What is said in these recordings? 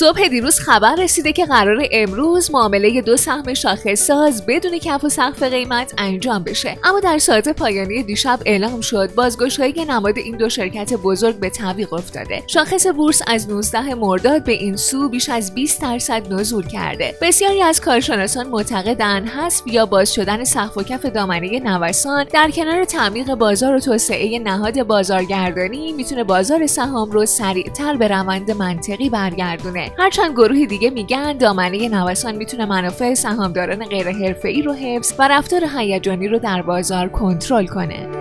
صبح دیروز خبر رسیده که قرار امروز معامله دو سهم شاخص ساز بدون کف و سقف قیمت انجام بشه. اما در ساعت پایانی دیشب اعلام شد بازگشایی نماد این دو شرکت بزرگ به تعویق افتاده. شاخص بورس از 19 مرداد به این سو بیش از 20 درصد نزول کرده. بسیاری از کارشناسان معتقدند حذف یا باز شدن سقف و کف دامنه نوسان در کنار تعمیق بازار و توسعه نهاد بازارگردانی می‌تونه بازار سهام رو سریعتر به روند منطقی برگردونه. هرچند گروه دیگه میگن دامنه نوسان می‌تونه منافع سهامداران غیر حرفه‌ای رو حفظ و رفتار هیجانی رو در بازار کنترل کنه.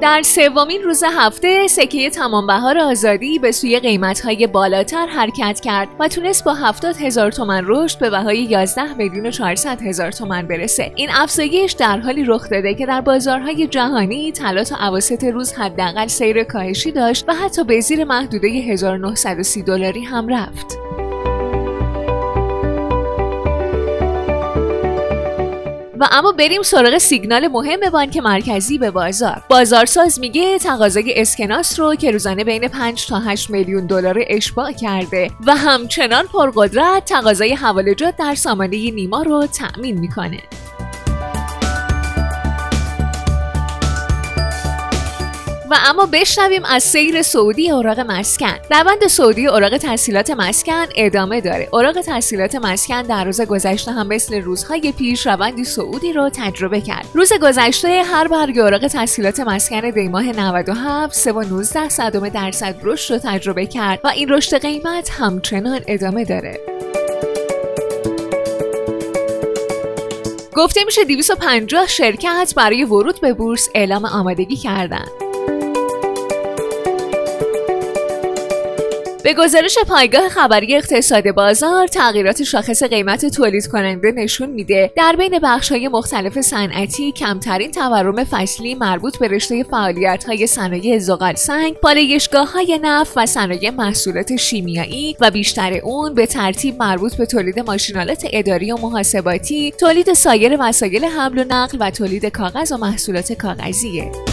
در سومین روز هفته سکه تمام بهار آزادی به سوی قیمتهای بالاتر حرکت کرد و تونست با 70 هزار تومن رشد به بهای 11 میلیون و 400 هزار تومن برسه. این افزایش در حالی رخ داده که در بازارهای جهانی طلا تا اواسط روز حداقل سیر کاهشی داشت و حتی به زیر محدوده 1930 دلاری هم رفت. و اما بریم سراغ سیگنال مهم بانک مرکزی به بازار. بازارساز میگه تقاضای اسکناس رو که روزانه بین 5 تا 8 میلیون دلار اشباع کرده و همچنان پرقدرت تقاضای حوالجات در سامانه نیما رو تأمین می‌کنه. و اما بشنویم از سیر سعودی اوراق مسکن. روند سعودی اوراق تحصیلات مسکن ادامه داره. اوراق تحصیلات مسکن در روز گذشته هم مثل روزهای پیش روندی سعودی رو تجربه کرد. روز گذشته هر برگ اوراق تحصیلات مسکن دیماه 97 3.19 صدم درصد رشد رو تجربه کرد و این رشد قیمت همچنان ادامه داره. گفته میشه 250 شرکت برای ورود به بورس اعلام آمادگی کردند. به گزارش پایگاه خبری اقتصاد بازار تغییرات شاخص قیمت تولید کننده نشون میده. در بین بخش های مختلف صنعتی کمترین تورم فصلی مربوط به رشته فعالیت های صنایع زغال سنگ پالایشگاه های نفت و صنایع محصولات شیمیایی و بیشتر اون به ترتیب مربوط به تولید ماشینالات اداری و محاسباتی تولید سایر وسایل حمل و نقل و تولید کاغذ و محصولات کاغذیه.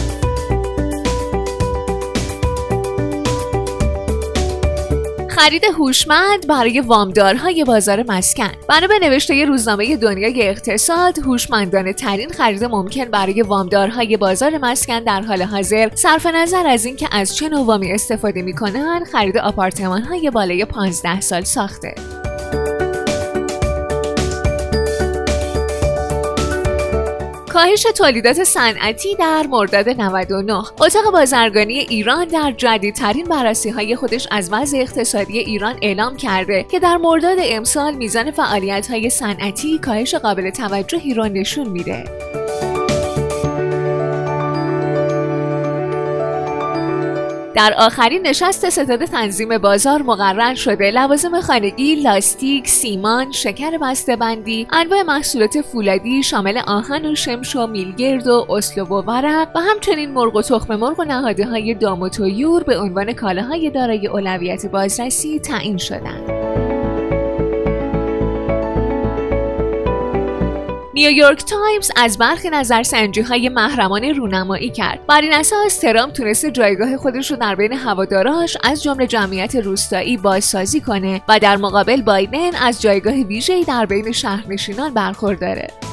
خرید هوشمند برای وامدارهای بازار مسکن. بنا به نوشته روزنامه دنیای اقتصاد هوشمندانه ترین خرید ممکن برای وامدارهای بازار مسکن در حال حاضر. صرف نظر از اینکه از چه نوع وامی استفاده می‌کنن خرید آپارتمان های بالای 15 سال ساخته. کاهش تولیدات صنعتی در مرداد 99 اتاق بازرگانی ایران در جدیدترین بررسی های خودش از وضع اقتصادی ایران اعلام کرده که در مرداد امسال میزان فعالیت های صنعتی کاهش قابل توجهی را نشون میده. در آخرین نشست ستاد تنظیم بازار مقرر شده لوازم خانگی، لاستیک، سیمان، شکر بسته بندی، انواع محصولات فولادی شامل آهن و شمش و میلگرد و اسلوب و ورق و همچنین مرغ و تخم مرغ و نهاده های دام و تویور به عنوان کالاهای دارای اولویت بازرسی تعیین شدند. نیویورک تایمز از برخی نظرسنجی های محرمان رونمایی کرد. بر این اساس ترامپ تونسته جایگاه خودش رو در بین هواداراش از جمله جمعیت روستایی بازسازی کنه و در مقابل بایدن از جایگاه ویژه‌ای در بین شهرنشینان برخورداره.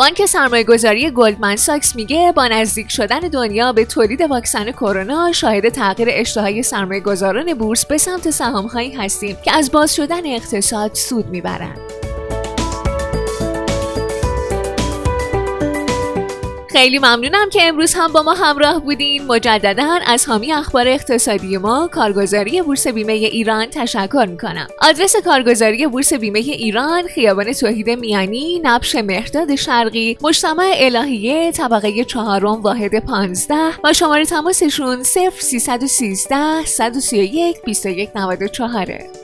بانک سرمایه گذاری گلدمن ساکس میگه با نزدیک شدن دنیا به تولید واکسن کرونا شاهد تغییر اشتهای سرمایه گذاران بورس به سمت سهام هایی هستیم که از باز شدن اقتصاد سود می‌برند. خیلی ممنونم که امروز هم با ما همراه بودین. مجددا از حامی اخبار اقتصادی ما کارگزاری بورس بیمه ایران تشکر می‌کنم. آدرس کارگزاری بورس بیمه ایران خیابان توحید میانی نبش مهرداد شرقی مجتمع الهیه طبقه چهارم واحد 15 و شماره تماسشون 0313 131 2194